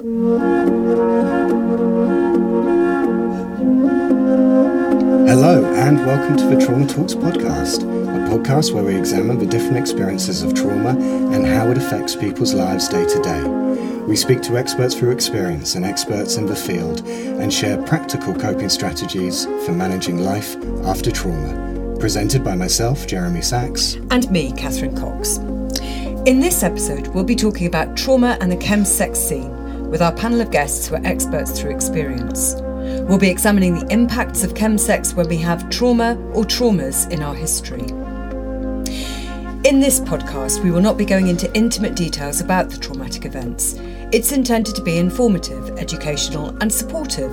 Hello, and welcome to the Trauma Talks podcast, a podcast where we examine the different experiences of trauma and how it affects people's lives day to day. We speak to experts through experience and experts in the field and share practical coping strategies for managing life after trauma. Presented by myself, Jeremy Sachs. And me, Katherine Cox. In this episode, we'll be talking about trauma and the chemsex scene with our panel of guests who are experts through experience. We'll be examining the impacts of chemsex when we have trauma or traumas in our history. In this podcast, we will not be going into intimate details about the traumatic events. It's intended to be informative, educational, and supportive.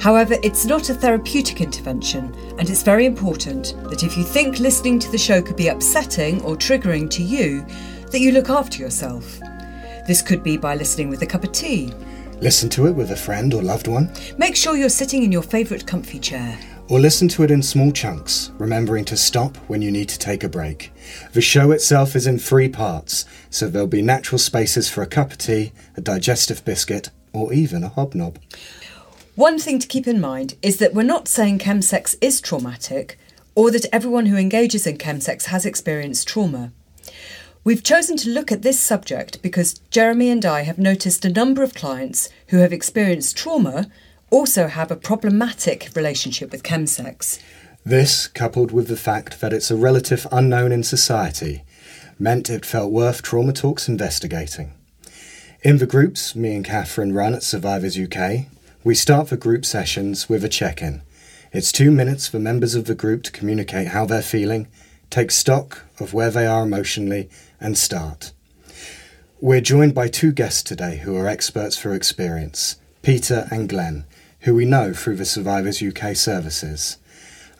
However, it's not a therapeutic intervention, and it's very important that if you think listening to the show could be upsetting or triggering to you, that you look after yourself. This could be by listening with a cup of tea, Listen to it with a friend or loved one, Make sure you're sitting in your favourite comfy chair. or listen to it in small chunks, remembering to stop when you need to take a break. The show itself is in three parts, so there'll be natural spaces for a cup of tea, a digestive biscuit, or even a hobnob. One thing to keep in mind is that we're not saying chemsex is traumatic or that everyone who engages in chemsex has experienced trauma. We've chosen to look at this subject because Jeremy and I have noticed a number of clients who have experienced trauma also have a problematic relationship with chemsex. This, coupled with the fact that it's a relative unknown in society, meant it felt worth Trauma Talks investigating. In the groups me and Katherine run at Survivors UK, we start the group sessions with a check in. It's two minutes for members of the group to communicate how they're feeling, take stock of where they are emotionally, and start. We're joined by two guests today who are experts for experience Peter and Glenn, who we know through the Survivors UK services.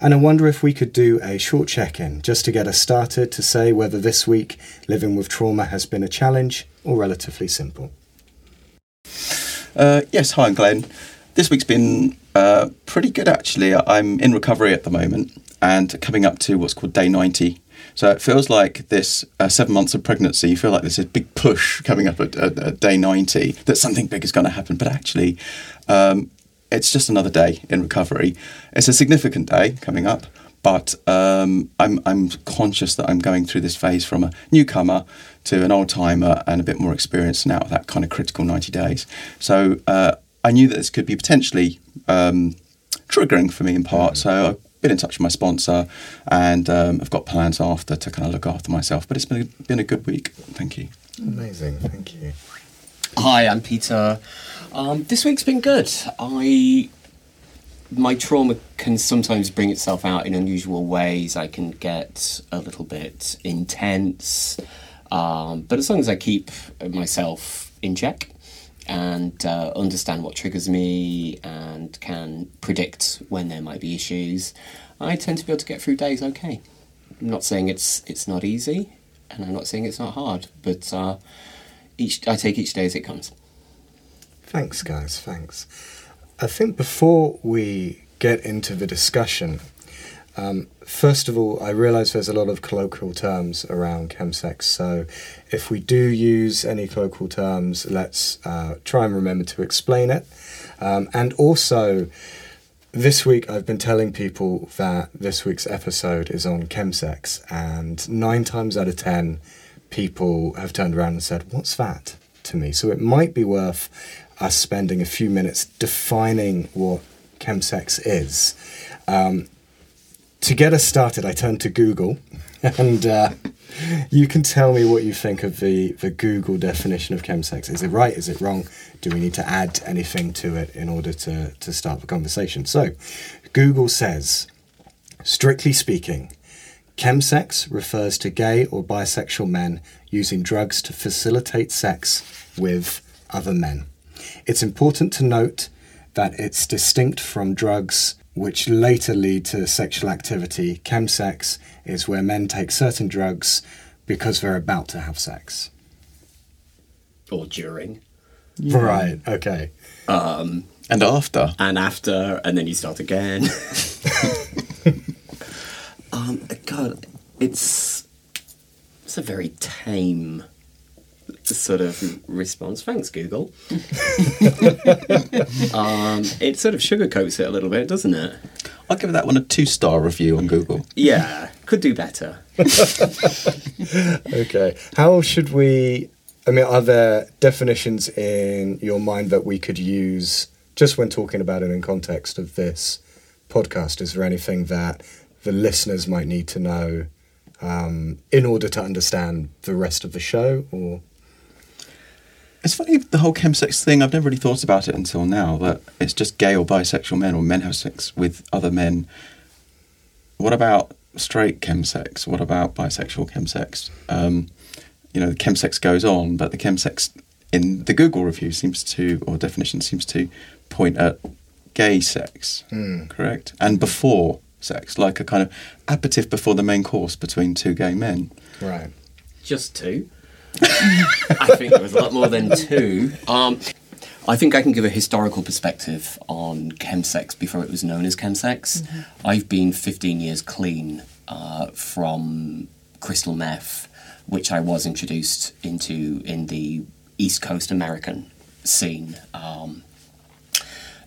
And I wonder if we could do a short check in just to get us started to say whether this week living with trauma has been a challenge or relatively simple. Uh, yes, hi, Glenn. This week's been uh, pretty good actually. I'm in recovery at the moment and coming up to what's called day 90. So it feels like this uh, seven months of pregnancy, you feel like there's a big push coming up at, at, at day 90 that something big is going to happen. But actually, um, it's just another day in recovery. It's a significant day coming up, but um, I'm, I'm conscious that I'm going through this phase from a newcomer to an old timer and a bit more experienced now that kind of critical 90 days. So uh, I knew that this could be potentially um, triggering for me in part. So I've been in touch with my sponsor and um, I've got plans after to kind of look after myself. But it's been a, been a good week. Thank you. Amazing, thank you. Hi, I'm Peter. Um, this week's been good. I my trauma can sometimes bring itself out in unusual ways. I can get a little bit intense, um, but as long as I keep myself in check and uh, understand what triggers me and can predict when there might be issues, I tend to be able to get through days okay. I'm not saying it's it's not easy, and I'm not saying it's not hard, but uh, each I take each day as it comes. Thanks, guys, thanks. I think before we get into the discussion, um, first of all, I realise there's a lot of colloquial terms around chemsex, so if we do use any colloquial terms, let's uh, try and remember to explain it. Um, and also, this week I've been telling people that this week's episode is on chemsex, and nine times out of ten, people have turned around and said, What's that to me? So it might be worth us spending a few minutes defining what chemsex is. Um, to get us started, I turned to Google, and uh, you can tell me what you think of the, the Google definition of chemsex. Is it right? Is it wrong? Do we need to add anything to it in order to, to start the conversation? So, Google says, strictly speaking, chemsex refers to gay or bisexual men using drugs to facilitate sex with other men. It's important to note that it's distinct from drugs which later lead to sexual activity. Chemsex is where men take certain drugs because they're about to have sex. Or during. Right, okay. Um, And after, and after, and then you start again. um, God, it's it's a very tame sort of response. Thanks, Google. um, it sort of sugarcoats it a little bit, doesn't it? I'll give that one a two star review on Google. Yeah, could do better. Okay. How should we? I mean, are there definitions in your mind that we could use just when talking about it in context of this podcast? Is there anything that the listeners might need to know um, in order to understand the rest of the show? Or It's funny the whole chemsex thing. I've never really thought about it until now. That it's just gay or bisexual men, or men have sex with other men. What about straight chemsex? What about bisexual chemsex? Um, you know, the chemsex goes on, but the chemsex in the Google review seems to, or definition seems to, point at gay sex, correct? And before sex, like a kind of aperitif before the main course between two gay men. right? Just two. I think there was a lot more than two. Um, I think I can give a historical perspective on chemsex before it was known as chemsex. I've been 15 years clean uh, from crystal meth, which I was introduced into in the East Coast American scene. Um,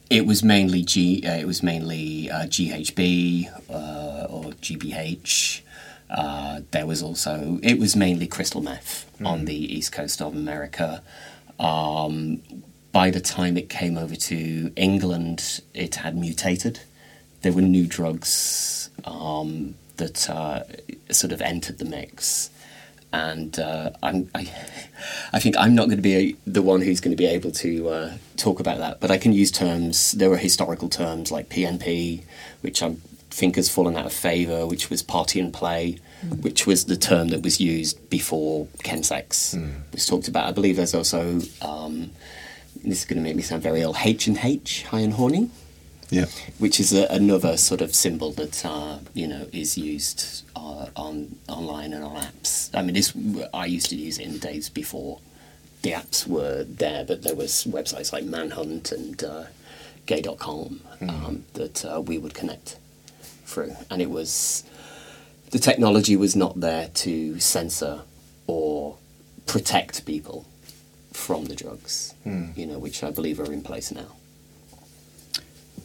it was mainly G. Uh, it was mainly uh, GHB uh, or GBH. Uh, there was also it was mainly crystal meth on the east coast of America. Um, by the time it came over to England, it had mutated. There were new drugs um, that uh, sort of entered the mix, and uh, I'm, I, I think I'm not going to be a, the one who's going to be able to uh, talk about that. But I can use terms. There were historical terms like PNP, which I think has fallen out of favour, which was party and play, which was the term that was used before chemsex was talked about. I believe there's also. Um, this is going to make me sound very ill. H and H, high and horny Yeah. which is a, another sort of symbol that uh, you know is used uh, on online and on apps. I mean, this I used to use it in the days before the apps were there, but there was websites like Manhunt and uh, Gay.com um, that uh, we would connect through, and it was the technology was not there to censor or protect people from the drugs, you know, which I believe are in place now.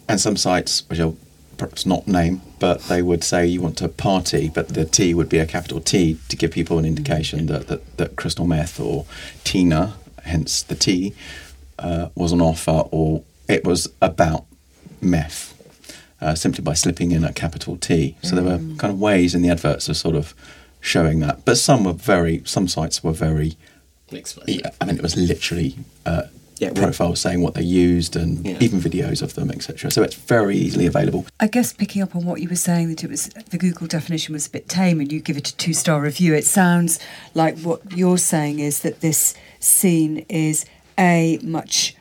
And some sites, which I'll perhaps not name, but they would say you want to party, but the T would be a capital T to give people an indication that, that, that crystal meth or Tina, hence the T, uh, was on offer or it was about meth. Uh, simply by slipping in a capital T. So there were kind of ways in the adverts of sort of showing that. But some were very, some sites were very, Explicit. I mean, it was literally uh, Yeah, we- profiles saying what they used and Yeah. even videos of them, etc. So it's very easily available. I guess picking up on what you were saying that it was the Google definition was a bit tame and you give it a two star review, it sounds like what you're saying is that this scene is a much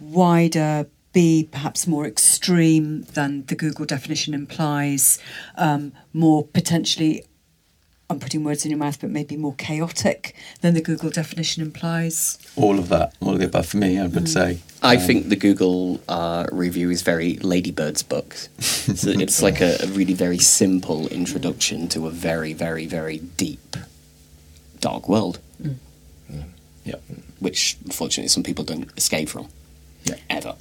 wider, b perhaps more extreme than the Google definition implies, um, more potentially. I'm putting words in your mouth, but maybe more chaotic than the Google definition implies. All of that, all of the above for me, I would say. I Um, think the Google uh, review is very Ladybird's book. so it's like a, a really very simple introduction to a very, very, very deep, dark world, Yeah. which unfortunately some people don't escape from. Yeah. Ever.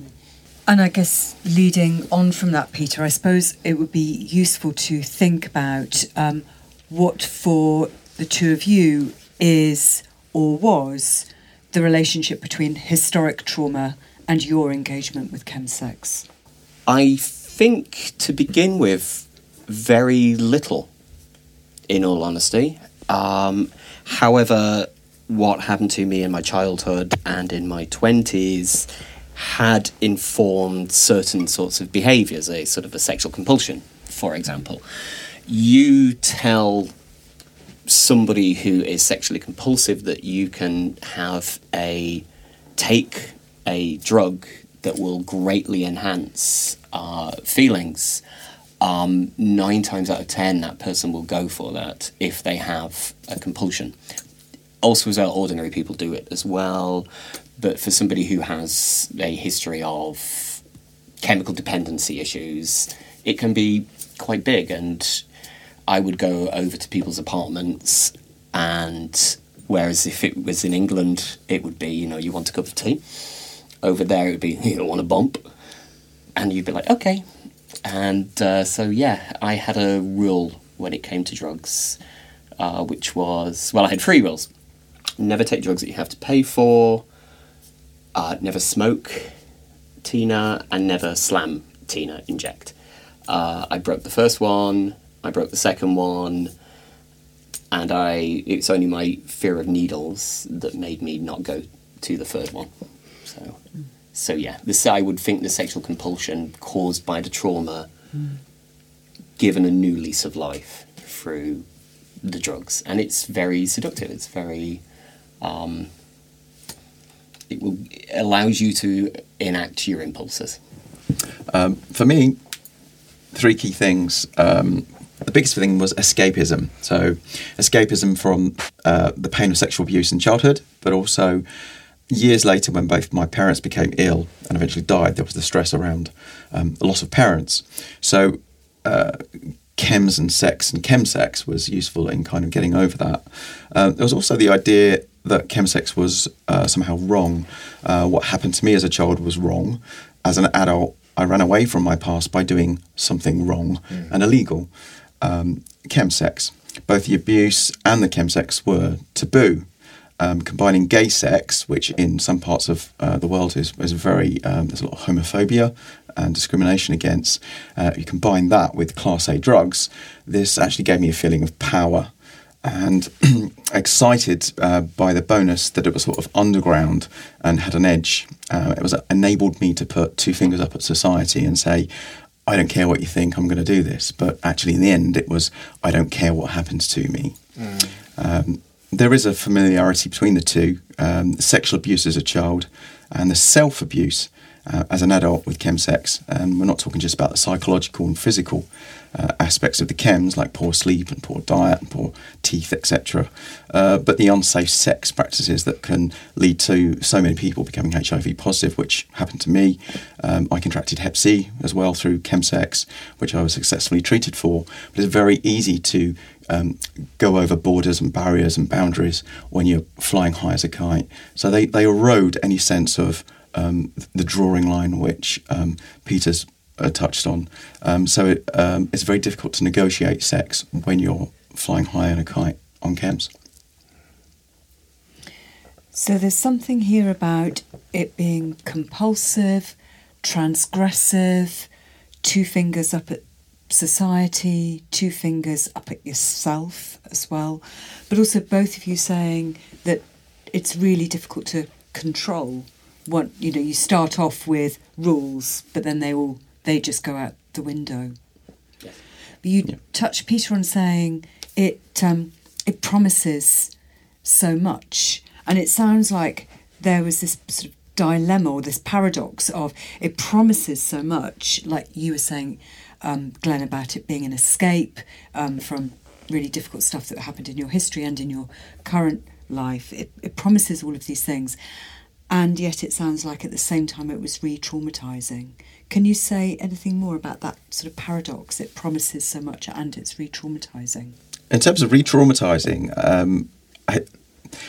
And I guess leading on from that, Peter, I suppose it would be useful to think about um, what for the two of you is or was the relationship between historic trauma and your engagement with chemsex. I think to begin with, very little, in all honesty. Um, however, what happened to me in my childhood and in my 20s had informed certain sorts of behaviors, a sort of a sexual compulsion, for example. You tell somebody who is sexually compulsive that you can have a take a drug that will greatly enhance uh, feelings, um, nine times out of ten, that person will go for that if they have a compulsion. Also, as well, ordinary people do it as well, but for somebody who has a history of chemical dependency issues, it can be quite big. And I would go over to people's apartments and Whereas if it was in England, it would be, you know, you want a cup of tea. Over there, it would be, you want a bump. And you'd be like, okay. And uh, so, yeah, I had a rule when it came to drugs, uh, which was, well, I had three rules. Never take drugs that you have to pay for, uh, never smoke Tina, and never slam Tina inject. Uh, I broke the first one, I broke the second one, and I it's only my fear of needles that made me not go to the third one. So, so yeah, this I would think the sexual compulsion caused by the trauma, given a new lease of life through the drugs, and it's very seductive. It's very, um, it will allows you to enact your impulses. Um, for me, three key things. Um, the biggest thing was escapism. So, escapism from uh, the pain of sexual abuse in childhood, but also years later when both my parents became ill and eventually died, there was the stress around um, the loss of parents. So, uh, chems and sex and chemsex was useful in kind of getting over that. Uh, there was also the idea that chemsex was uh, somehow wrong. Uh, what happened to me as a child was wrong. As an adult, I ran away from my past by doing something wrong and illegal. Um, chemsex, both the abuse and the chemsex were taboo. Um, combining gay sex, which in some parts of uh, the world is, is very, um, there's a lot of homophobia and discrimination against. Uh, you combine that with Class A drugs, this actually gave me a feeling of power and excited uh, by the bonus that it was sort of underground and had an edge. Uh, it was enabled me to put two fingers up at society and say, I don't care what you think, I'm going to do this. But actually, in the end, it was, I don't care what happens to me. Um, there is a familiarity between the two um, sexual abuse as a child and the self abuse uh, as an adult with chemsex. And we're not talking just about the psychological and physical uh, aspects of the chems, like poor sleep and poor diet and poor teeth, etc., uh, but the unsafe sex practices that can lead to so many people becoming HIV positive, which happened to me. Um, I contracted Hep C as well through chemsex, which I was successfully treated for. But it's very easy to um, go over borders and barriers and boundaries when you're flying high as a kite. So they, they erode any sense of um, the drawing line which um, Peter's uh, touched on. Um, so it, um, it's very difficult to negotiate sex when you're flying high on a kite on chems. So there's something here about it being compulsive, transgressive, two fingers up at society, two fingers up at yourself as well. But also both of you saying that it's really difficult to control. What you know, you start off with rules, but then they all they just go out the window. Yes. You Yeah. touch Peter on saying it um, it promises so much, and it sounds like there was this sort of dilemma or this paradox of it promises so much, like you were saying, um, Glenn, about it being an escape um, from really difficult stuff that happened in your history and in your current life. It, it promises all of these things, and yet it sounds like at the same time it was re-traumatizing. Can you say anything more about that sort of paradox? It promises so much and it's re-traumatizing. In terms of re-traumatizing, um, I,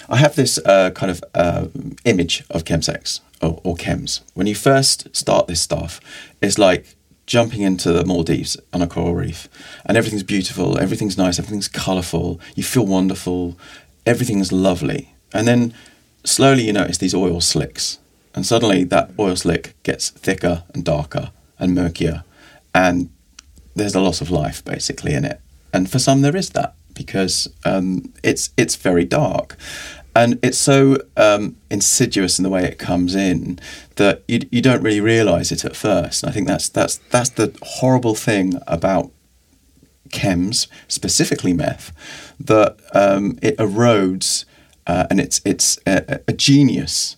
I have this uh, kind of uh, image of chemsex or, or chems. When you first start this stuff, it's like jumping into the Maldives on a coral reef, and everything's beautiful, everything's nice, everything's colourful. You feel wonderful, everything's lovely, and then slowly you notice these oil slicks, and suddenly that oil slick gets thicker and darker and murkier, and there's a loss of life basically in it. And for some, there is that because um, it's it's very dark, and it's so um, insidious in the way it comes in that you you don't really realise it at first. And I think that's that's that's the horrible thing about chems, specifically meth, that um, it erodes, uh, and it's it's a, a genius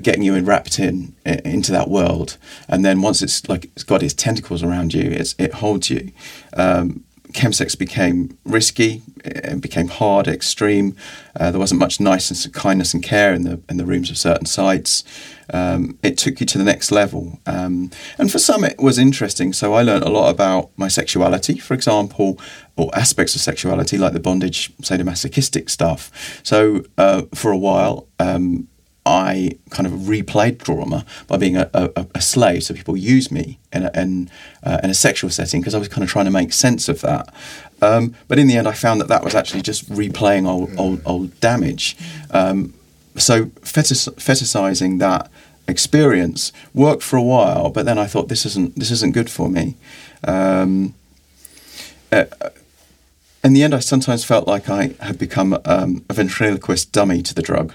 getting you wrapped in into that world. And then once it's like it's got its tentacles around you, it's, it holds you. Um, chemsex became risky, it became hard, extreme. Uh, there wasn't much niceness, and kindness, and care in the in the rooms of certain sites. Um, it took you to the next level, um, and for some it was interesting. So I learned a lot about my sexuality, for example, or aspects of sexuality like the bondage, sadomasochistic stuff. So uh, for a while. Um, I kind of replayed trauma by being a, a, a slave. So people use me in a, in, uh, in a sexual setting because I was kind of trying to make sense of that. Um, but in the end, I found that that was actually just replaying old, old, old damage. Um, so fetish, fetishizing that experience worked for a while, but then I thought this isn't this isn't good for me. Um, uh, in the end, I sometimes felt like I had become um, a ventriloquist dummy to the drug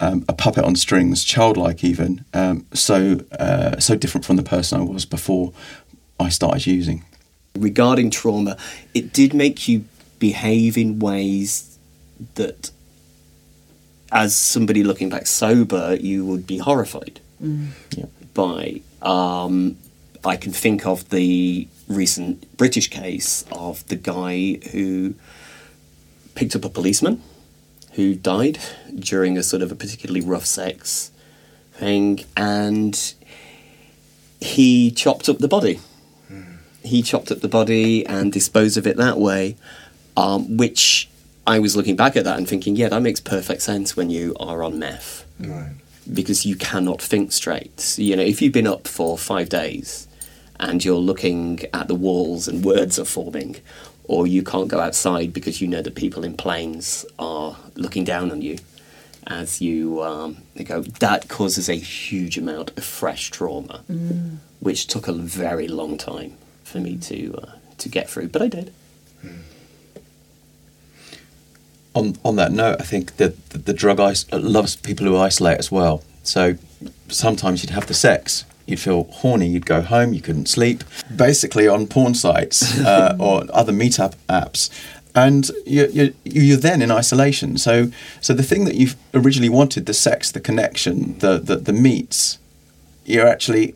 um, a puppet on strings, childlike even, um, so uh, so different from the person I was before I started using. Regarding trauma, it did make you behave in ways that, as somebody looking back sober, you would be horrified Mm. Yeah. by. Um, I can think of the recent British case of the guy who picked up a policeman who died during a sort of a particularly rough sex thing, and he chopped up the body. He chopped up the body and disposed of it that way, um, which I was looking back at that and thinking, yeah, that makes perfect sense when you are on meth Right. because you cannot think straight. You know, if you've been up for five days and you're looking at the walls and words are forming, or you can't go outside because you know that people in planes are looking down on you as you um, they go, that causes a huge amount of fresh trauma, which took a very long time for me to uh, to get through, but I did. On on that note, I think that the, the drug is- loves people who isolate as well. So sometimes you'd have the sex, you'd feel horny, you'd go home, you couldn't sleep, basically on porn sites uh, or other meetup apps. And you're, you're, you're then in isolation. So, so the thing that you originally wanted, the sex, the connection, the, the, the meets, you're actually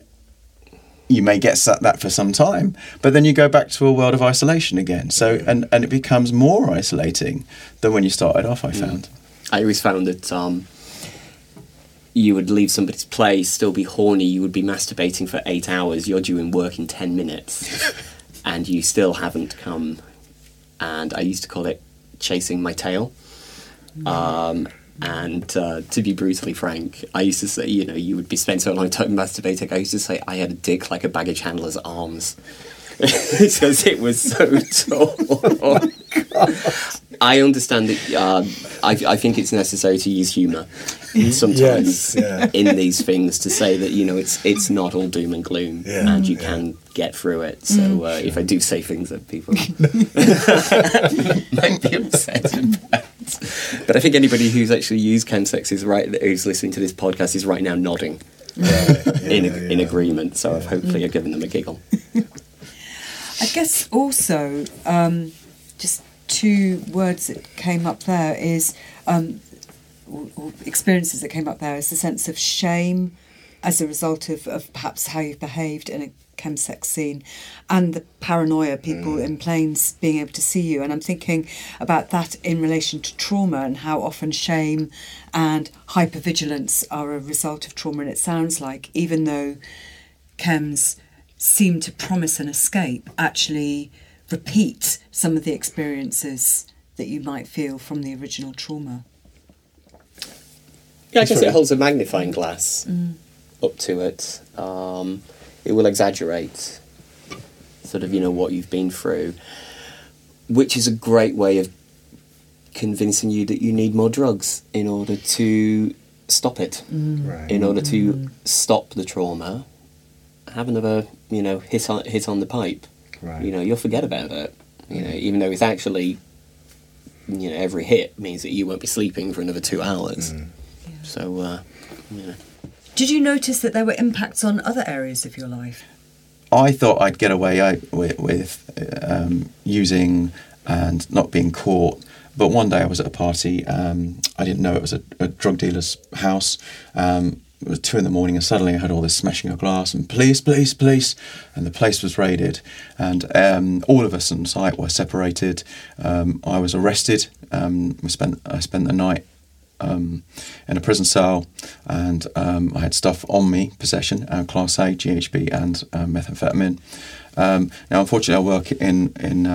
you may get that for some time, but then you go back to a world of isolation again. So and and it becomes more isolating than when you started off. I found. I always found that um, you would leave somebody's place, still be horny, you would be masturbating for eight hours, you're due in work in 10 minutes, and you still haven't come. And I used to call it chasing my tail. Um, and uh, to be brutally frank, I used to say, you know, you would be spending so long time masturbating. I used to say I had a dick like a baggage handler's arms because it was so tall. I understand that. Uh, I, I think it's necessary to use humour sometimes Yes, yeah. in these things to say that you know it's it's not all doom and gloom, Yeah, and you yeah. can get through it. So uh, if I do say things that people might be upset about, but I think anybody who's actually used chemsex is right. Who's listening to this podcast is right now nodding Right. in yeah, in agreement. So I've hopefully I've given them a giggle. I guess also, um, just two words that came up there is, um, or, or experiences that came up there is the sense of shame as a result of, of perhaps how you've behaved in a chemsex scene and the paranoia people in planes being able to see you. And i'm thinking about that in relation to trauma and how often shame and hypervigilance are a result of trauma. And it sounds like even though chems seem to promise an escape actually repeat some of the experiences that you might feel from the original trauma. Yeah, I guess it holds a magnifying glass mm. up to it. Um, it will exaggerate sort of, you know, what you've been through, which is a great way of convincing you that you need more drugs in order to stop it, mm. Right. in order to mm. stop the trauma. Have another, you know, hit on hit on the pipe. Right. You know, you'll forget about it. You know, even though it's actually, you know, every hit means that you won't be sleeping for another two hours. So, uh, you know. Did you notice that there were impacts on other areas of your life? I thought I'd get away with, with um, using and not being caught. But one day I was at a party. Um, I didn't know it was a, a drug dealer's house. Um, it was two in the morning, and suddenly I had all this smashing of glass and police, police, police, and the place was raided, and um, all of us on site were separated. Um, I was arrested. Um, we spent I spent the night um, in a prison cell, and um, I had stuff on me, possession, uh, Class A, GHB, and uh, methamphetamine. Um, now, unfortunately, I work in in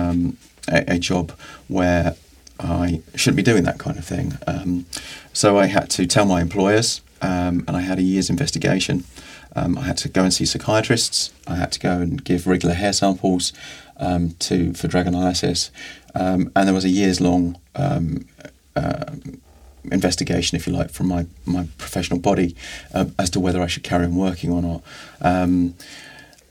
a, a job where I shouldn't be doing that kind of thing. Um, so I had to tell my employers, um, and I had a year's investigation. Um, I had to go and see psychiatrists. I had to go and give regular hair samples um, to for drug analysis, um, and there was a years long um, uh, investigation, if you like, from my my professional body uh, as to whether I should carry on working or not. Um,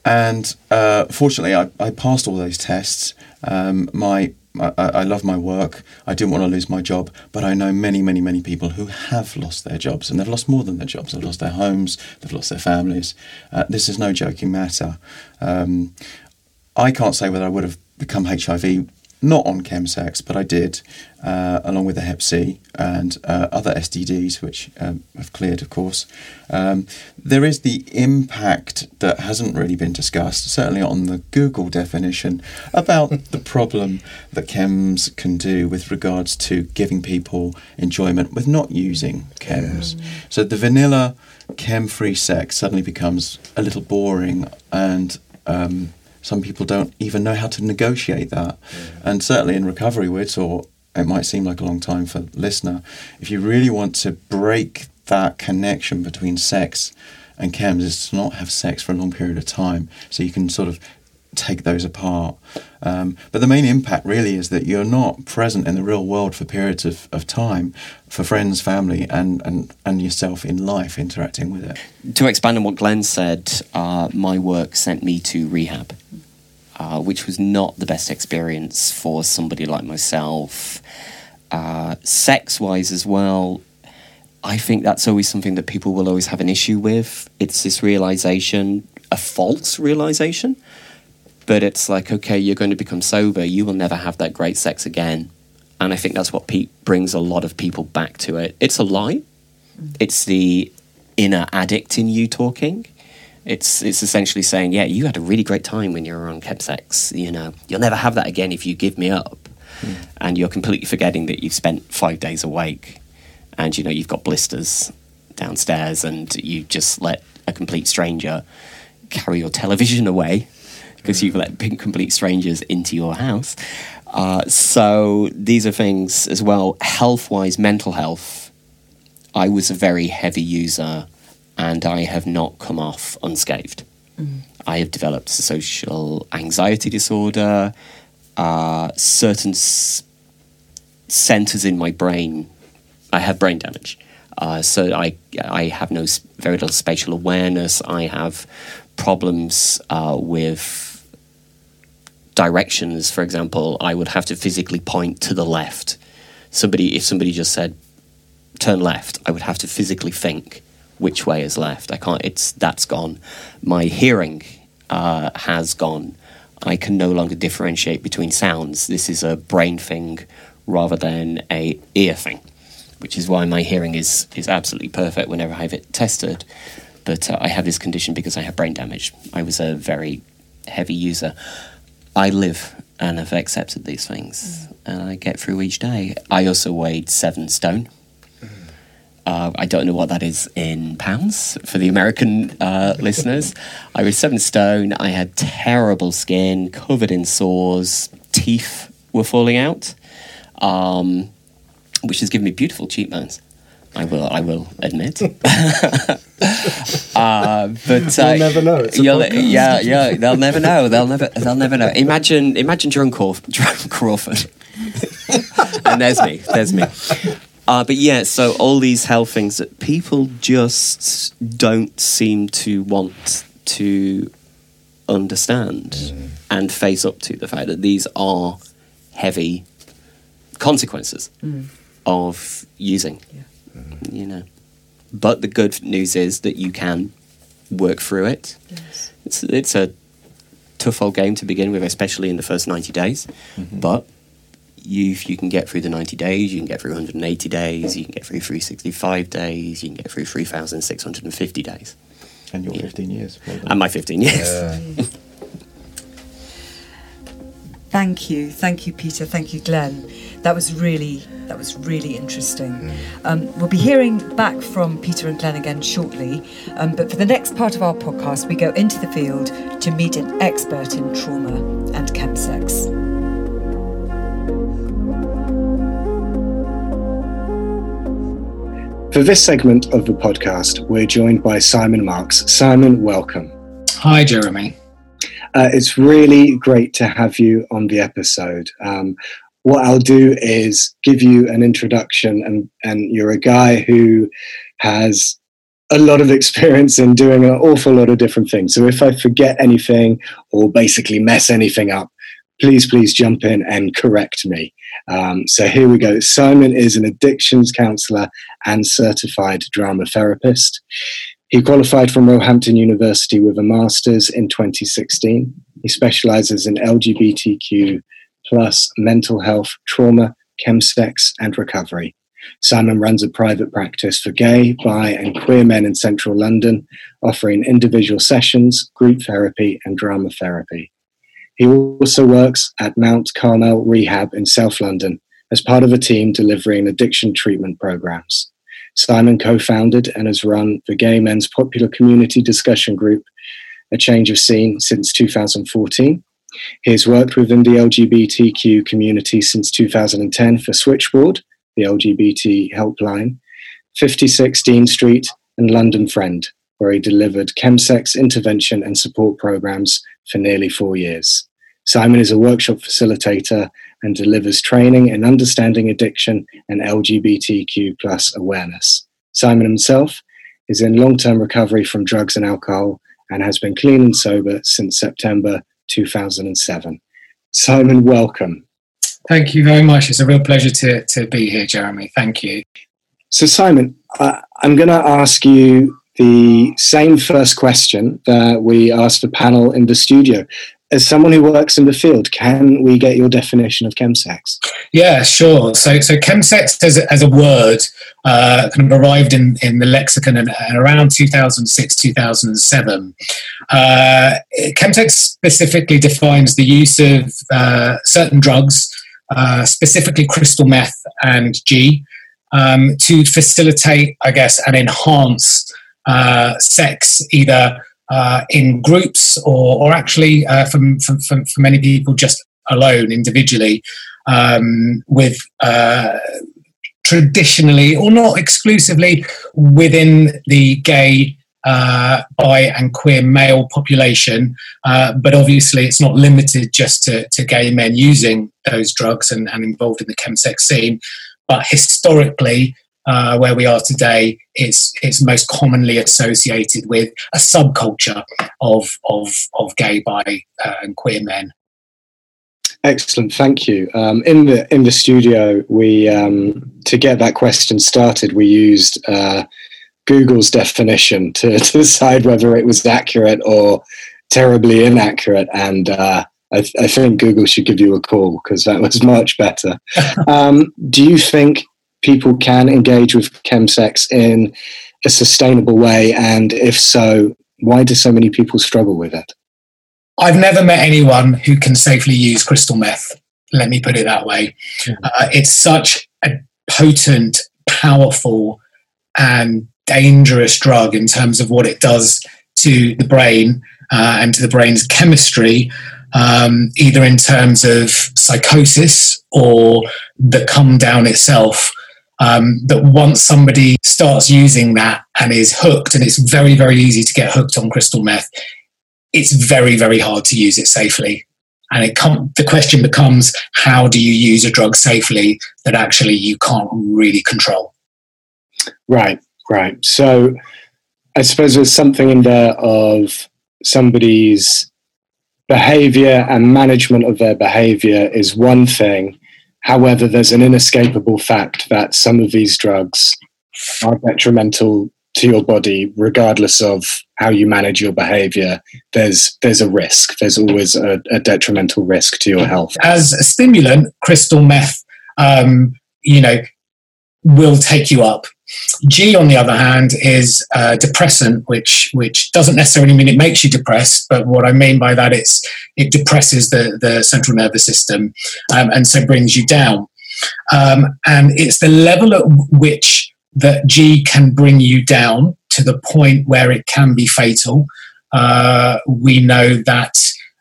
and uh, fortunately, I, I passed all those tests. My I, I love my work. I didn't want to lose my job, but I know many, many, many people who have lost their jobs, and they've lost more than their jobs. They've lost their homes. They've lost their families. Uh, this is no joking matter. Um, I can't say whether I would have become HIV not on chemsex, but I did, uh, along with the Hep C and uh, other STDs, which um, have cleared, of course. Um, there is the impact that hasn't really been discussed, certainly on the Google definition, about the problem that chems can do with regards to giving people enjoyment with not using chems. So the vanilla chem-free sex suddenly becomes a little boring and um, some people don't even know how to negotiate that. And certainly in recovery words, or it might seem like a long time for the listener, if you really want to break that connection between sex and chems is to not have sex for a long period of time. So you can sort of take those apart. Um, but the main impact really is that you're not present in the real world for periods of, of time for friends, family, and, and, and yourself in life interacting with it. To expand on what Glenn said, uh, my work sent me to rehab, uh, which was not the best experience for somebody like myself. Uh, sex wise, as well, I think that's always something that people will always have an issue with. It's this realization, a false realization, but it's like, okay, you're going to become sober, you will never have that great sex again. And I think that's what pe- brings a lot of people back to it. It's a lie. It's the inner addict in you talking. It's it's essentially saying, yeah, you had a really great time when you were on chemsex. You know, you'll never have that again if you give me up. Hmm. And you're completely forgetting that you've spent five days awake, and you know you've got blisters downstairs, and you just let a complete stranger carry your television away because you've let complete strangers into your house. Uh, so these are things as well. Health wise, mental health. I was a very heavy user, and I have not come off unscathed. I have developed social anxiety disorder. Uh, certain s- centers in my brain, I have brain damage. Uh, so I I have no very little spatial awareness. I have problems uh, with directions. For example, I would have to physically point to the left. Somebody, if somebody just said turn left, I would have to physically think which way is left. I can't. It's that's gone. My hearing uh, has gone. I can no longer differentiate between sounds. This is a brain thing rather than a ear thing, which is why my hearing is is absolutely perfect whenever I have it tested. But uh, I have this condition because I have brain damage. I was a very heavy user. I live and have accepted these things, and I get through each day. I also weighed seven stone. Uh, I don't know what that is in pounds for the American uh, listeners. I was seven stone. I had terrible skin, covered in sores. Teeth were falling out, um, which has given me beautiful cheekbones. I will. I will admit. uh, but uh, You'll never know. It's a you'll- yeah, yeah. They'll never know. They'll never. They'll never know. Imagine. Imagine Crawf- Joan Crawford. and there's me. There's me. Uh, but yeah, so all these health things that people just don't seem to want to understand and face up to the fact that these are heavy consequences of using. Mm-hmm. You know, but the good news is that you can work through it. Yes. It's it's a tough old game to begin with, especially in the first ninety days. Mm-hmm. But youth, you can get through the 90 days, you can get through 180 days, you can get through 365 days, you can get through 3,650 days. And your 15 years. And my 15 years. Thank you, thank you, Peter. Thank you, Glenn. That was really that was really interesting. Um, we'll be hearing back from Peter and Glenn again shortly, um, but for the next part of our podcast, we go into the field to meet an expert in trauma and chemsex. For this segment of the podcast, we're joined by Simon Marks. Simon, welcome. Hi, Jeremy. Uh, it's really great to have you on the episode. Um, what I'll do is give you an introduction, and, and you're a guy who has a lot of experience in doing an awful lot of different things. So if I forget anything or basically mess anything up, please, please jump in and correct me. Um, so here we go. Simon is an addictions counselor and certified drama therapist. He qualified from Roehampton University with a master's in 2016. He specializes in LGBTQ plus mental health, trauma, chemsex, and recovery. Simon runs a private practice for gay, bi, and queer men in central London, offering individual sessions, group therapy, and drama therapy. He also works at Mount Carmel Rehab in South London as part of a team delivering addiction treatment programs. Simon co founded and has run the gay men's popular community discussion group, A Change of Scene, since 2014. He has worked within the LGBTQ community since 2010 for Switchboard, the LGBT helpline, 56 Dean Street, and London Friend, where he delivered chemsex intervention and support programs for nearly four years. Simon is a workshop facilitator and delivers training in understanding addiction and LGBTQ plus awareness. Simon himself is in long-term recovery from drugs and alcohol and has been clean and sober since September 2007. Simon, welcome. Thank you very much. It's a real pleasure to, to be here, Jeremy. Thank you. So, Simon, uh, I'm going to ask you the same first question that we asked the panel in the studio. As someone who works in the field, can we get your definition of chemsex? Yeah, sure. So, so chemsex as a, as a word uh, kind of arrived in, in the lexicon in, around 2006, 2007. Uh, chemsex specifically defines the use of uh, certain drugs, uh, specifically crystal meth and G, um, to facilitate, I guess, and enhance uh, sex either uh, in groups or, or actually uh, for, for, for, many people just alone individually um, with uh, traditionally or not exclusively within the gay uh, bi and queer male population, uh, but obviously it's not limited just to, to gay men using those drugs and, and involved in the chemsex scene. But historically, uh, where we are today, it's it's most commonly associated with a subculture of of of gay, bi, uh, and queer men. Excellent, thank you. Um, in the in the studio, we um, to get that question started, we used uh, Google's definition to, to, decide whether it was accurate or terribly inaccurate, and uh, I, th- I, think Google should give you a call because that was much better. um, do you think people can engage with chemsex in a sustainable way? And if so, why do so many people struggle with it? I've never met anyone who can safely use crystal meth. Let me put it that way. Mm-hmm. Uh, it's such a potent, powerful, and dangerous drug in terms of what it does to the brain uh, and to the brain's chemistry, um, either in terms of psychosis or the come down itself um, that once somebody starts using that and is hooked, and it's very, very easy to get hooked on crystal meth, it's very, very hard to use it safely. And it com- the question becomes how do you use a drug safely that actually you can't really control? Right, right. So I suppose there's something in there of somebody's behavior and management of their behavior is one thing However, there's an inescapable fact that some of these drugs are detrimental to your body, regardless of how you manage your behavior, there's there's a risk. There's always a, a detrimental risk to your health. As a stimulant, crystal meth, um, you know, will take you up. G, on the other hand, is a depressant, which which doesn't necessarily mean it makes you depressed, but what I mean by that is it depresses the the central nervous system, um, and so brings you down. Um, and it's the level at which that G can bring you down to the point where it can be fatal. Uh, we know that,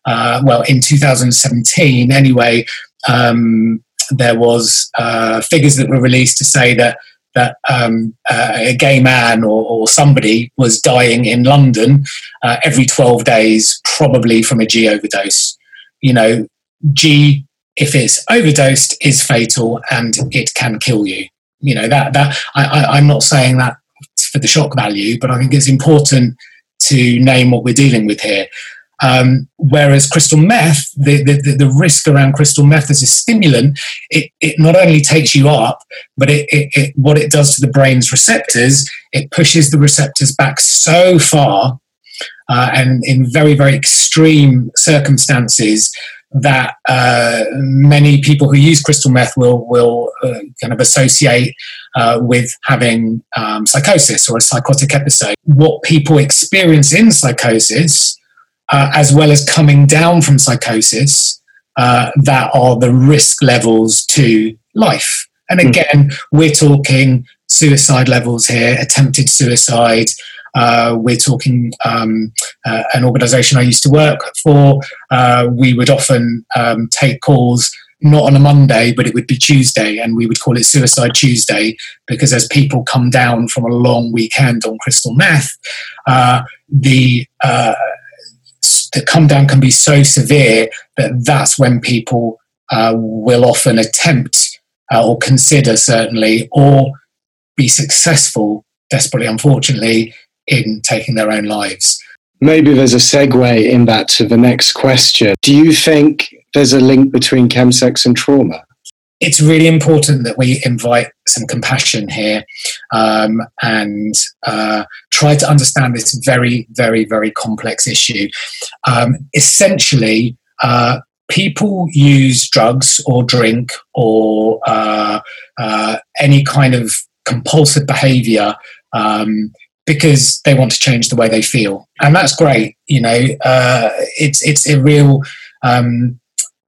uh, well, in 2017, anyway, um, there was uh, figures that were released to say that that um, uh, a gay man or, or, somebody was dying in London uh, every 12 days, probably from a G overdose. You know, G, if it's overdosed, is fatal and it can kill you. You know that that I, I, I'm not saying that for the shock value, but I think it's important to name what we're dealing with here. Um, whereas crystal meth, the, the, the, risk around crystal meth as a stimulant, it, it not only takes you up, but it, it, it, what it does to the brain's receptors, it pushes the receptors back so far uh, and in very, very extreme circumstances that uh, many people who use crystal meth will, will uh, kind of associate uh, with having um, psychosis or a psychotic episode. What people experience in psychosis uh, as well as coming down from psychosis, uh, that are the risk levels to life. And hmm. again, mm. we're talking suicide levels here, attempted suicide. Uh, we're talking um, uh, an organization I used to work for. Uh, we would often um, take calls not on a Monday, but it would be Tuesday, and we would call it Suicide Tuesday because as people come down from a long weekend on crystal meth, uh, the uh, the come down can be so severe that that's when people uh, will often attempt uh, or consider certainly or be successful desperately unfortunately in taking their own lives. Maybe there's a segue in that to the next question. Do you think there's a link between chemsex and trauma it's really important that we invite some compassion here um, and uh, try to understand this very, very, very complex issue. Um, essentially, uh, people use drugs or drink or uh, uh any kind of compulsive behavior um, because they want to change the way they feel, and that's great. You know, uh, it's it's a real um,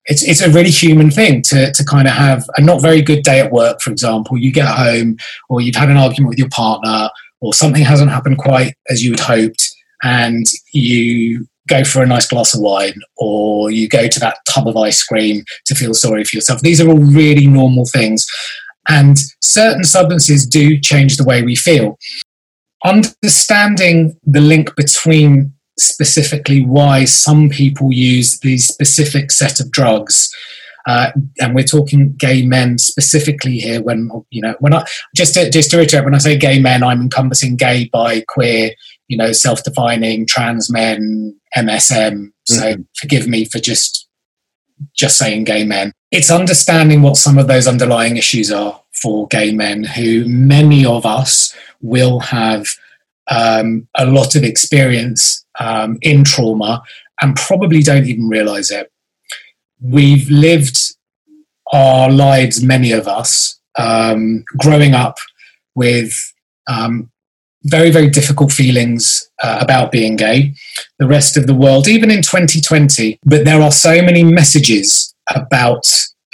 it's it's a really human thing to to kind of have a not very good day at work, for example. You get home, or you've had an argument with your partner, or something hasn't happened quite as you had hoped, and you go for a nice glass of wine, or you go to that tub of ice cream to feel sorry for yourself. These are all really normal things, and certain substances do change the way we feel. Understanding the link between specifically why some people use these specific set of drugs. Uh, and we're talking gay men specifically here. When you know, when I just to, just to reiterate, when I say gay men, I'm encompassing gay, bi, queer, you know, self-defining, trans men, MSM. So mm-hmm. forgive me for just just saying gay men. It's understanding what some of those underlying issues are for gay men, who many of us will have um, a lot of experience um, in trauma and probably don't even realize it. We've lived our lives, many of us, um, growing up with um, very, very difficult feelings uh, about being gay. The rest of the world, even in 2020, but there are so many messages about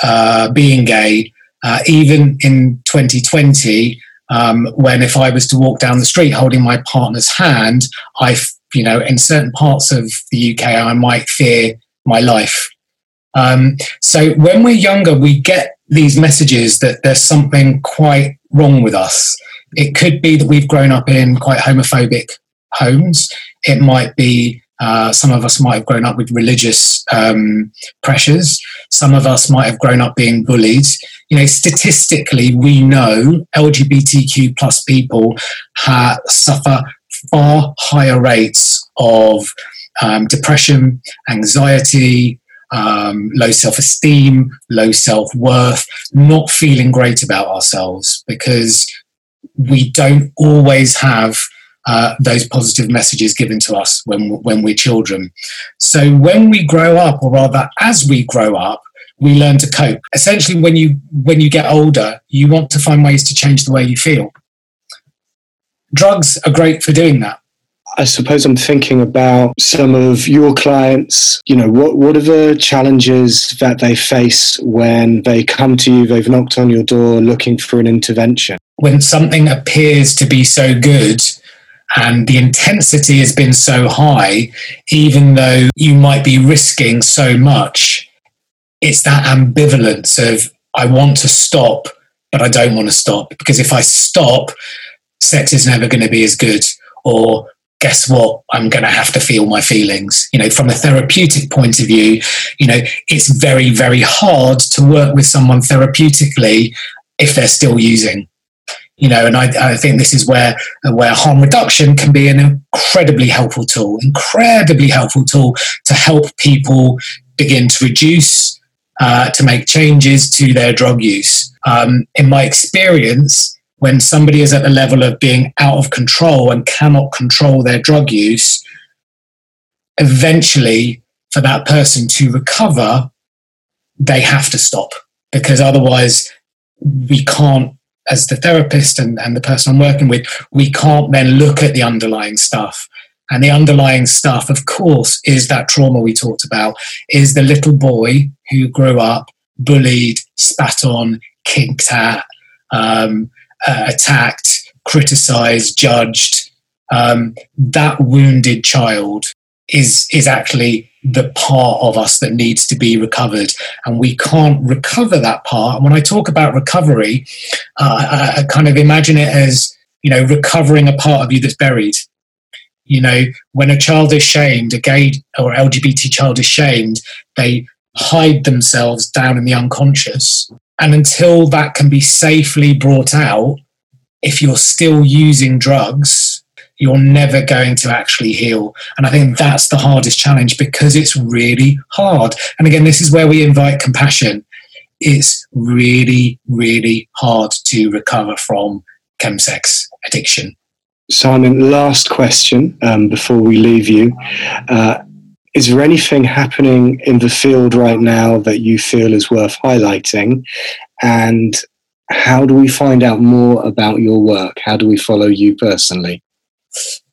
uh, being gay, uh, even in 2020. Um, when if I was to walk down the street holding my partner's hand, I you know, in certain parts of the UK, I might fear my life. Um, so when we're younger, we get these messages that there's something quite wrong with us. It could be that we've grown up in quite homophobic homes. It might be uh, some of us might have grown up with religious um, pressures. Some of us might have grown up being bullied. You know, statistically, we know LGBTQ plus people ha- suffer far higher rates of um, depression, anxiety, um, low self esteem, low self worth, not feeling great about ourselves because we don't always have uh, those positive messages given to us when when we're children. So when we grow up, or rather, as we grow up, we learn to cope. Essentially, when you when you get older, you want to find ways to change the way you feel. Drugs are great for doing that. I suppose I'm thinking about some of your clients. You know, what, what are the challenges that they face when they come to you, they've knocked on your door looking for an intervention? When something appears to be so good and the intensity has been so high, even though you might be risking so much, it's that ambivalence of, I want to stop, but I don't want to stop. Because if I stop, sex is never going to be as good. Or guess what? I'm going to have to feel my feelings. You know, from a therapeutic point of view, you know, it's very, very hard to work with someone therapeutically if they're still using. You know, and I, I think this is where where harm reduction can be an incredibly helpful tool, incredibly helpful tool to help people begin to reduce, uh, to make changes to their drug use. Um, in my experience, when somebody is at the level of being out of control and cannot control their drug use, eventually for that person to recover, they have to stop because otherwise we can't, as the therapist and, and the person I'm working with, we can't then look at the underlying stuff. And the underlying stuff, of course, is that trauma we talked about, is the little boy who grew up bullied, spat on, kicked at, um, uh, attacked, criticized, judged, um, that wounded child is is actually the part of us that needs to be recovered, and we can't recover that part. And when I talk about recovery, uh, I, I kind of imagine it as you know recovering a part of you that's buried. You know, when a child is shamed, a gay or LGBT child is shamed, they hide themselves down in the unconscious and until that can be safely brought out, if you're still using drugs, you're never going to actually heal. And I think that's the hardest challenge because it's really hard. And again, this is where we invite compassion. It's really, really hard to recover from chemsex addiction. Simon, last question um, before we leave you. Uh, is there anything happening in the field right now that you feel is worth highlighting? And how do we find out more about your work? How do we follow you personally?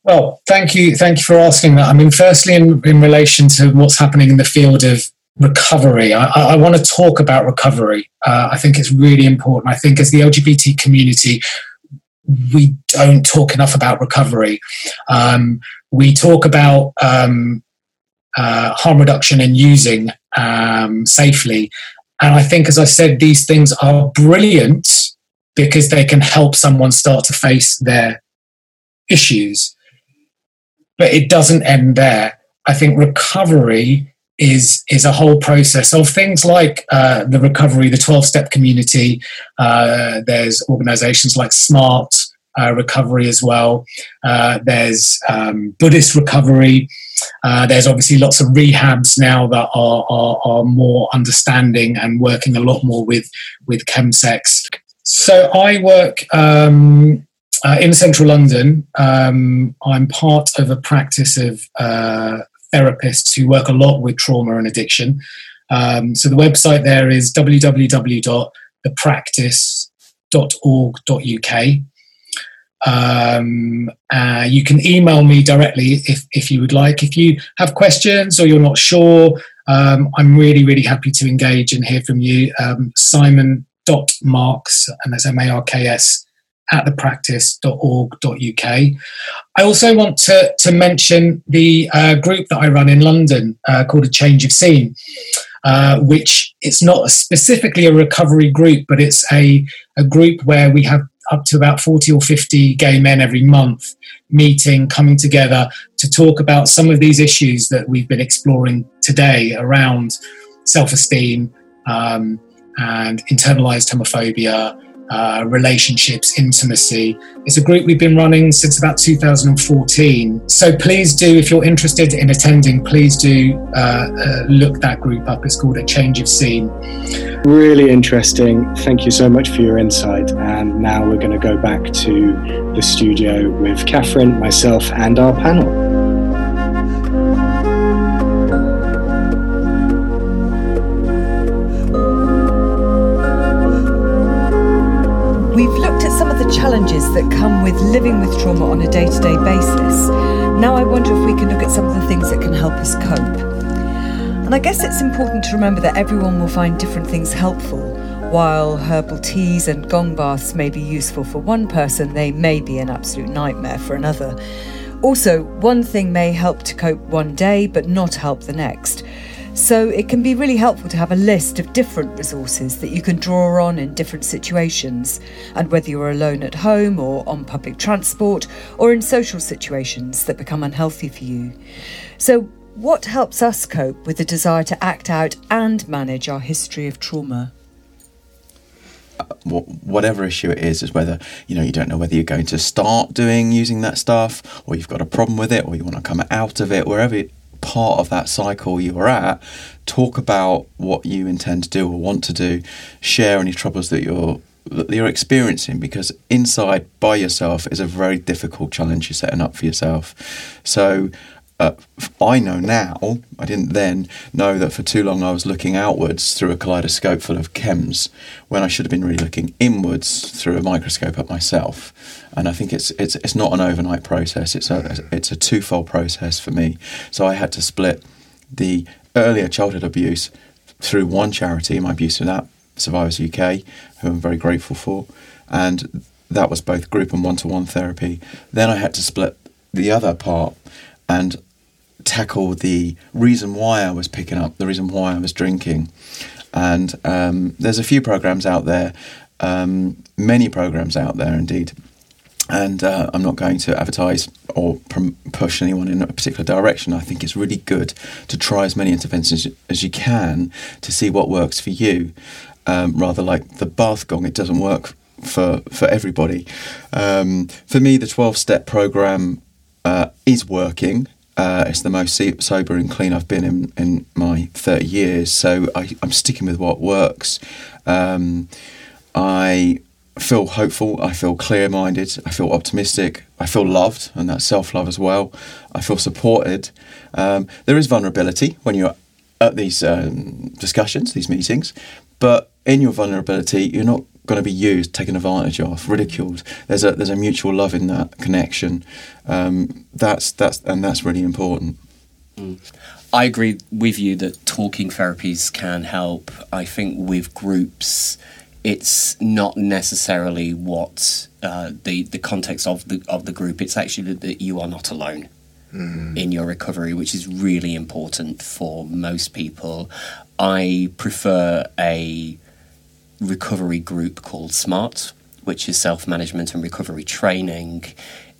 Well, thank you. Thank you for asking that. I mean, firstly, in, in relation to what's happening in the field of recovery, I, I want to talk about recovery. Uh, I think it's really important. I think as the LGBT community, we don't talk enough about recovery. Um, we talk about um, uh, harm reduction and using um, safely. And I think, as I said, these things are brilliant because they can help someone start to face their issues. But it doesn't end there. I think recovery is is a whole process of things like uh, the recovery, the twelve step community. Uh, there's organisations like Smart uh, Recovery as well. Uh, there's um, Buddhist recovery. Uh, there's obviously lots of rehabs now that are, are, are, more understanding and working a lot more with, with chemsex. So I work um, uh, in central London. Um, I'm part of a practice of uh, therapists who work a lot with trauma and addiction. Um, so the website there is www.thepractice.org.uk. Um, uh, you can email me directly if, if you would like. If you have questions or you're not sure, um, I'm really, really happy to engage and hear from you. Um, Simon.marks, and that's M A R K S, at thepractice.org.uk. I also want to, to mention the uh, group that I run in London uh, called A Change of Scene. Uh, which it's not specifically a recovery group, but it's a, a group where we have up to about 40 or 50 gay men every month meeting, coming together to talk about some of these issues that we've been exploring today around self esteem um, and internalized homophobia uh, relationships, intimacy. It's a group we've been running since about 2014. So please do, if you're interested in attending, please do uh, uh, look that group up. It's called A Change of Scene. Really interesting. Thank you so much for your insight. And now we're going to go back to the studio with Katherine, myself, and our panel. That come with living with trauma on a day to day basis. Now, I wonder if we can look at some of the things that can help us cope. And I guess it's important to remember that everyone will find different things helpful. While herbal teas and gong baths may be useful for one person, they may be an absolute nightmare for another. Also, one thing may help to cope one day but not help the next. So it can be really helpful to have a list of different resources that you can draw on in different situations, and whether you're alone at home or on public transport or in social situations that become unhealthy for you. So, what helps us cope with the desire to act out and manage our history of trauma? Uh, whatever issue it is is whether you know you don't know whether you're going to start doing using that stuff or you've got a problem with it or you want to come out of it wherever part of that cycle you are at, talk about what you intend to do or want to do, share any troubles that you're that you're experiencing because inside by yourself is a very difficult challenge you're setting up for yourself. So uh, I know now, I didn't then know that for too long I was looking outwards through a kaleidoscope full of chems when I should have been really looking inwards through a microscope at myself. And I think it's it's it's not an overnight process. It's a it's a twofold process for me. So I had to split the earlier childhood abuse through one charity, my abuse of that, Survivors UK, who I'm very grateful for, and that was both group and one to one therapy. Then I had to split the other part and tackle the reason why I was picking up, the reason why I was drinking. And um, there's a few programs out there, um, many programs out there indeed. And uh, I'm not going to advertise or push anyone in a particular direction. I think it's really good to try as many interventions as you can to see what works for you. Um, rather like the bath gong, it doesn't work for for everybody. Um, for me, the 12 step program uh, is working. Uh, it's the most sober and clean I've been in, in my 30 years. So I, am sticking with what works. Um, I feel hopeful. I feel clear minded. I feel optimistic. I feel loved, and that's self love as well. I feel supported. Um, there is vulnerability when you're at these um, discussions, these meetings, but in your vulnerability, you're not going to be used, taken advantage of, ridiculed. There's a there's a mutual love in that connection. Um, that's that's and that's really important. Mm. I agree with you that talking therapies can help. I think with groups, it's not necessarily what uh, the the context of the of the group. It's actually that you are not alone. Mm. In your recovery, which is really important for most people. I prefer a recovery group called SMART, which is self management and recovery training.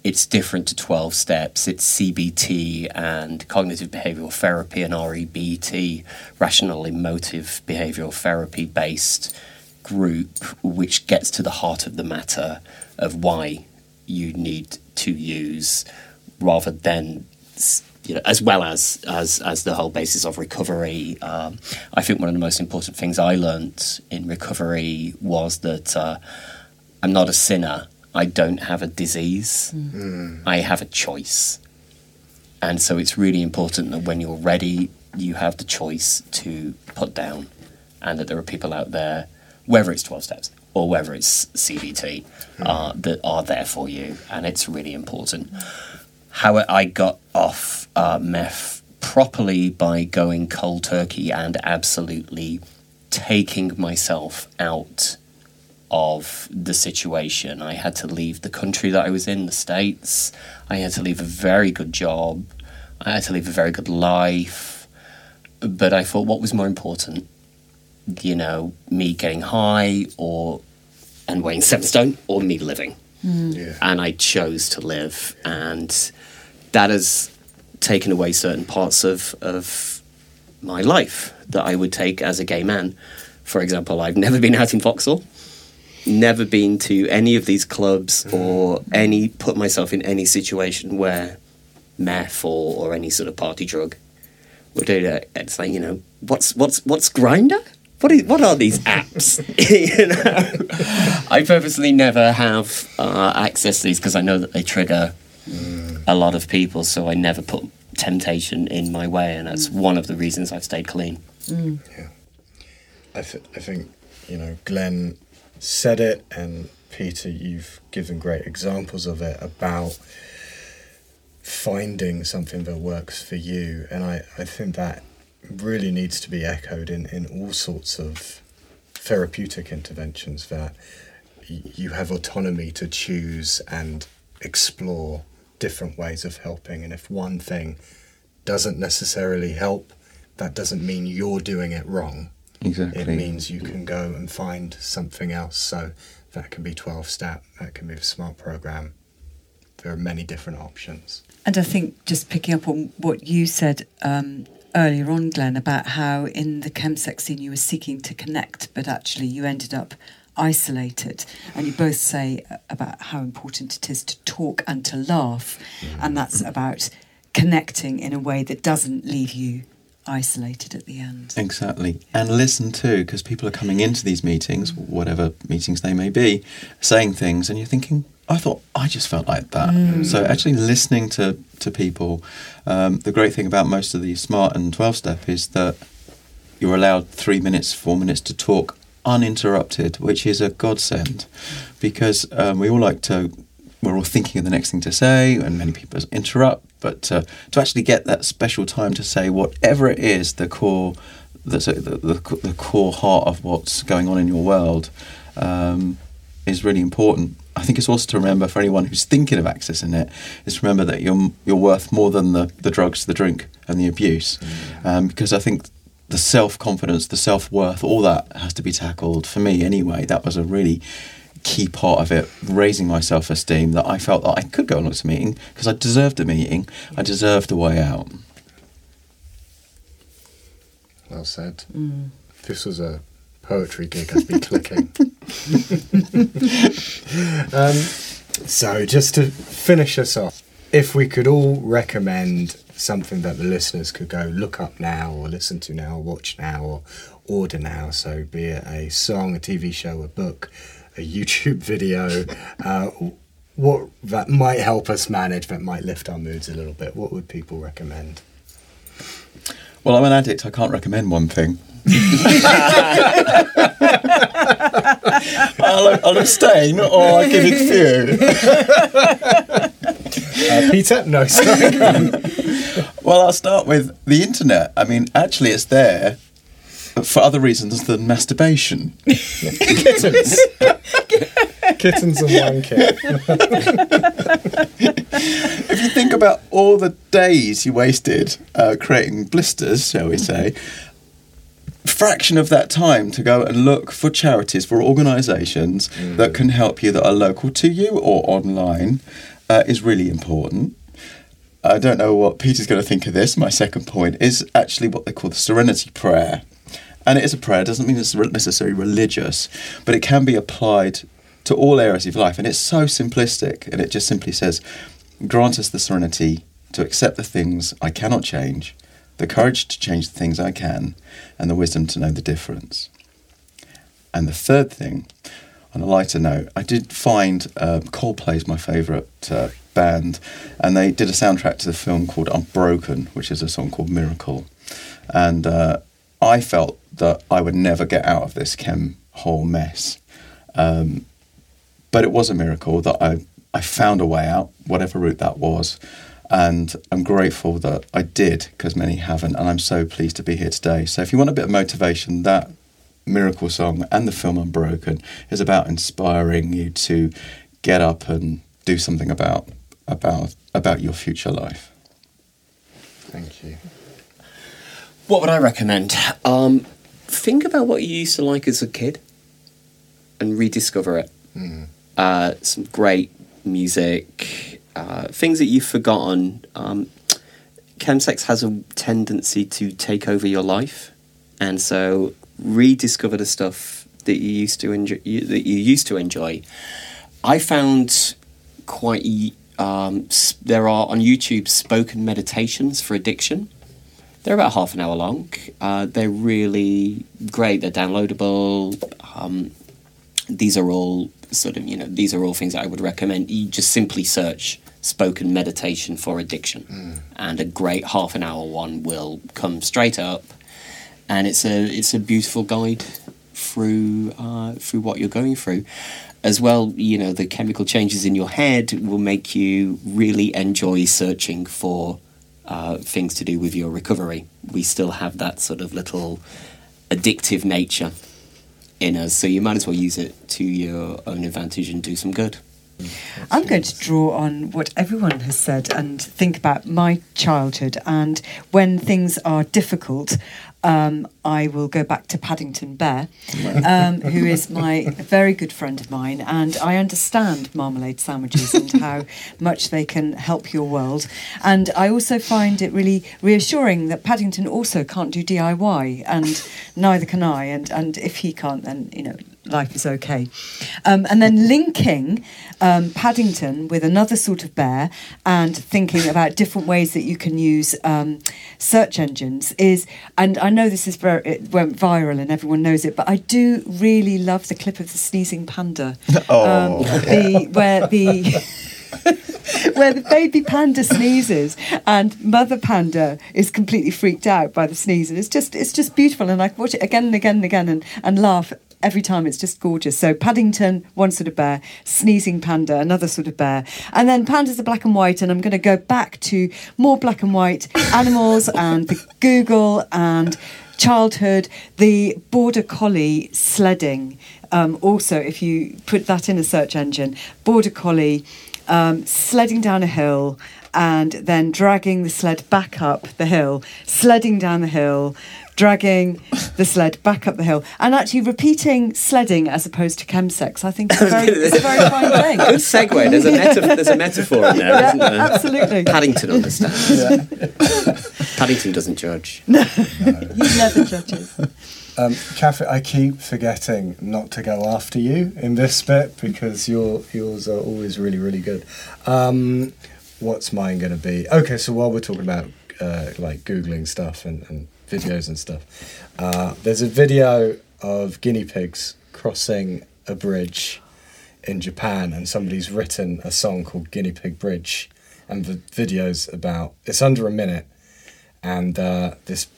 It's different to 12 steps. It's CBT and cognitive behavioral therapy and REBT, rational emotive behavioral therapy based group, which gets to the heart of the matter of why you need to use rather than you know, as well as as as the whole basis of recovery. Um, I think one of the most important things I learned in recovery was that uh, I'm not a sinner. I don't have a disease. Mm. I have a choice, and so it's really important that when you're ready, you have the choice to put down, and that there are people out there, whether it's twelve steps or whether it's CBT, mm. uh, that are there for you, and it's really important how I got off uh, meth properly by going cold turkey and absolutely taking myself out of the situation. I had to leave the country that I was in, the States. I had to leave a very good job. I had to leave a very good life. But I thought, what was more important? You know, me getting high or and weighing seven stone or me living? Mm. Yeah. And I chose to live. And that has taken away certain parts of, of my life that I would take as a gay man. For example, I've never been out in Vauxhall. never been to any of these clubs or any put myself in any situation where meth or, or any sort of party drug would do that. It's like you know what's what's what's Grindr. What is what are these apps? you know, I purposely never have uh, access to these because I know that they trigger a lot of people. So I never put temptation in my way, and that's mm. one of the reasons I've stayed clean. Mm. I, th- I think, you know, Glenn said it, and Peter, you've given great examples of it about finding something that works for you. And I, I think that really needs to be echoed in, in all sorts of therapeutic interventions that y- you have autonomy to choose and explore different ways of helping. And if one thing doesn't necessarily help, that doesn't mean you're doing it wrong. Exactly. It means you can go and find something else. So that can be 12 step, that can be a smart program. There are many different options. And I think just picking up on what you said um, earlier on, Glenn, about how in the chemsex scene you were seeking to connect, but actually you ended up isolated. And you both say about how important it is to talk and to laugh. And that's about connecting in a way that doesn't leave you isolated at the end. Exactly. And listen too, because people are coming into these meetings, whatever meetings they may be, saying things, and you're thinking, I thought I just felt like that. So actually listening to, to people, um, the great thing about most of the smart and 12 step is that you're allowed three minutes, four minutes to talk uninterrupted, which is a godsend because um, we all like to, we're all thinking of the next thing to say, and many people interrupt. But uh, to actually get that special time to say whatever it is, the core, the, the, the, the core heart of what's going on in your world, um, is really important. I think it's also to remember for anyone who's thinking of accessing it, is to remember that you're you're worth more than the, the drugs, the drink, and the abuse, um, because I think the self confidence, the self worth, all that has to be tackled. For me, anyway, that was a really key part of it, raising my self esteem. That I felt that I could go along to a meeting because I deserved a meeting. I deserved a way out. Well said. If this was a poetry gig, I'd be clicking. um, so, just to finish us off, if we could all recommend something that the listeners could go look up now, or listen to now, or watch now, or order now, so be it a song, a TV show, a book, a YouTube video, uh, what that might help us manage, that might lift our moods a little bit, what would people recommend? Well, I'm an addict. I can't recommend one thing. I'll, I'll abstain or I'll give it few. Uh, Peter? No, sorry. Well, I'll start with the internet. I mean, actually, it's there for other reasons than masturbation. Kittens. Kittens and one kit. If you think about all the days you wasted uh, creating blisters, shall we say, fraction of that time to go and look for charities, for organisations that can help you that are local to you or online uh, is really important. I don't know what Peter's going to think of this. My second point is actually what they call the Serenity Prayer. And it is a prayer, it doesn't mean it's necessarily religious, but it can be applied to all areas of life. And it's so simplistic. And it just simply says, Grant us the serenity to accept the things I cannot change, the courage to change the things I can, and the wisdom to know the difference. And the third thing, on a lighter note, I did find uh, Coldplay my favourite uh, band, and they did a soundtrack to the film called Unbroken, which is a song called Miracle. And uh, I felt that I would never get out of this chem whole mess. Um, but it was a miracle that I, I found a way out, whatever route that was. And I'm grateful that I did because many haven't. And I'm so pleased to be here today. So if you want a bit of motivation, that miracle song and the film Unbroken is about inspiring you to get up and do something about about about your future life. Thank you. What would I recommend? Um, think about what you used to like as a kid and rediscover it. Uh, some great music, uh, things that you've forgotten. Um, chemsex has a tendency to take over your life, and so rediscover the stuff that you used to enjoy that you used to enjoy. I found quite um, there are on YouTube spoken meditations for addiction. They're about half an hour long. Uh, they're really great. They're downloadable. Um, these are all sort of you know these are all things that I would recommend. You just simply search spoken meditation for addiction, and a great half an hour one will come straight up, and it's a it's a beautiful guide through uh, through what you're going through. As well, you know the chemical changes in your head will make you really enjoy searching for uh, things to do with your recovery. We still have that sort of little addictive nature in us, so you might as well use it to your own advantage and do some good. I'm going to draw on what everyone has said and think about my childhood. And when things are difficult, um, I will go back to Paddington Bear, um, who is my very good friend of mine. And I understand marmalade sandwiches and how much they can help your world. And I also find it really reassuring that Paddington also can't do DIY, and neither can I. And, and if he can't, then, you know, life is okay. Um, and then linking um, Paddington with another sort of bear and thinking about different ways that you can use um, search engines is, and I know this is very, it went viral and everyone knows it, but I do really love the clip of the sneezing panda. Oh. Um, the, where the. where the baby panda sneezes and mother panda is completely freaked out by the sneeze and it's just it's just beautiful and I watch it again and again and again and, and laugh every time it's just gorgeous. So paddington one sort of bear. Sneezing panda another sort of bear. And then pandas are black and white and i'm going to go back to more black and white animals and the google and childhood the border collie sledding. Um, also if you put that in a search engine border collie um, sledding down a hill and then dragging the sled back up the hill, sledding down the hill, dragging the sled back up the hill, and actually repeating sledding as opposed to chemsex. I think it's a very, it's a very fine thing. Good segue. There's a metaphor. There's a metaphor in there, Yeah, not there? absolutely. Paddington understands. Paddington doesn't judge. No, He never judges. Um, I keep forgetting not to go after you in this bit because your yours are always really, really good. Um, what's mine going to be? Okay, so while we're talking about uh, like googling stuff and, and videos and stuff, uh, there's a video of guinea pigs crossing a bridge in Japan, and somebody's written a song called "Guinea Pig Bridge," and the video's about it's under a minute, and uh, this.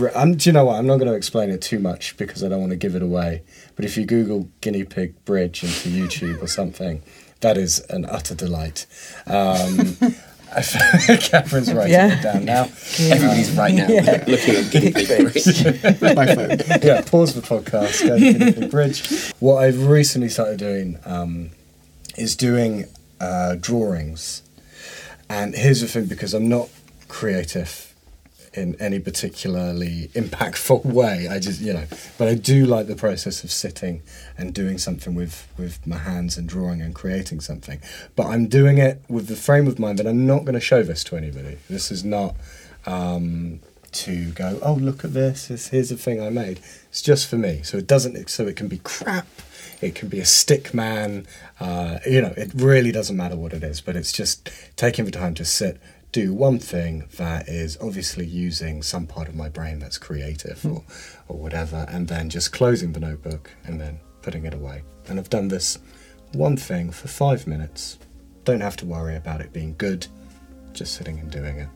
Br- Um, do you know what? I'm not going to explain it too much because I don't want to give it away. But if you Google guinea pig bridge into YouTube or something, that is an utter delight. Um, Katherine's writing Yeah. it down now. Everybody's right now looking at guinea pig bridge. My phone. yeah, pause the podcast, go to Guinea Pig Bridge. What I've recently started doing um, is doing uh, drawings. And here's the thing because I'm not creative in any particularly impactful way. I just, you know, but I do like the process of sitting and doing something with, with my hands and drawing and creating something. But I'm doing it with the frame of mind that I'm not going to show this to anybody. This is not um, to go, oh, look at this. this. Here's a thing I made. It's just for me. So it doesn't, so it can be crap. It can be a stick man. Uh, you know, it really doesn't matter what it is, but it's just taking the time to sit, do one thing that is obviously using some part of my brain that's creative hmm. or, or whatever, and then just closing the notebook and then putting it away. And I've done this one thing for five minutes. Don't have to worry about it being good, just sitting and doing it.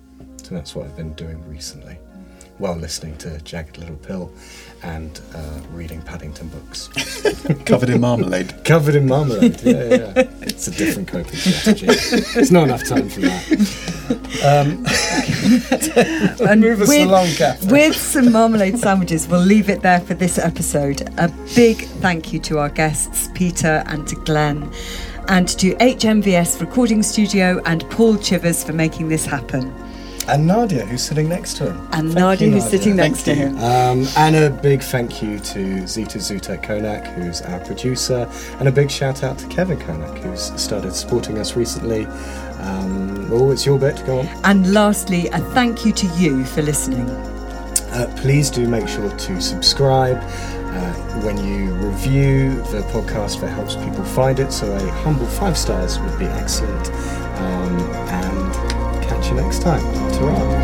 So that's what I've been doing recently while listening to Jagged Little Pill and uh, reading Paddington books. Covered in marmalade. Covered in marmalade, yeah, yeah. yeah. It's a different coping strategy. There's not enough time for that. And Move us along, Katherine. with some marmalade sandwiches, we'll leave it there for this episode. A big thank you to our guests, Peter and to Glenn, and to HMVS Recording Studio and Paul Chivers for making this happen. And Nadia, who's sitting next to him. And Thank Nadia, you, who's sitting Thank next to you. him. Um, and a big thank you to Zita Zutek Konak, who's our producer, and a big shout out to Kevin Konak, who's started supporting us recently. Um, oh, it's your bit. Go on. And lastly, a thank you to you for listening. Uh, please do make sure to subscribe Uh, when you review the podcast, that helps people find it. So a humble five stars would be excellent. Um, and catch you next time. ta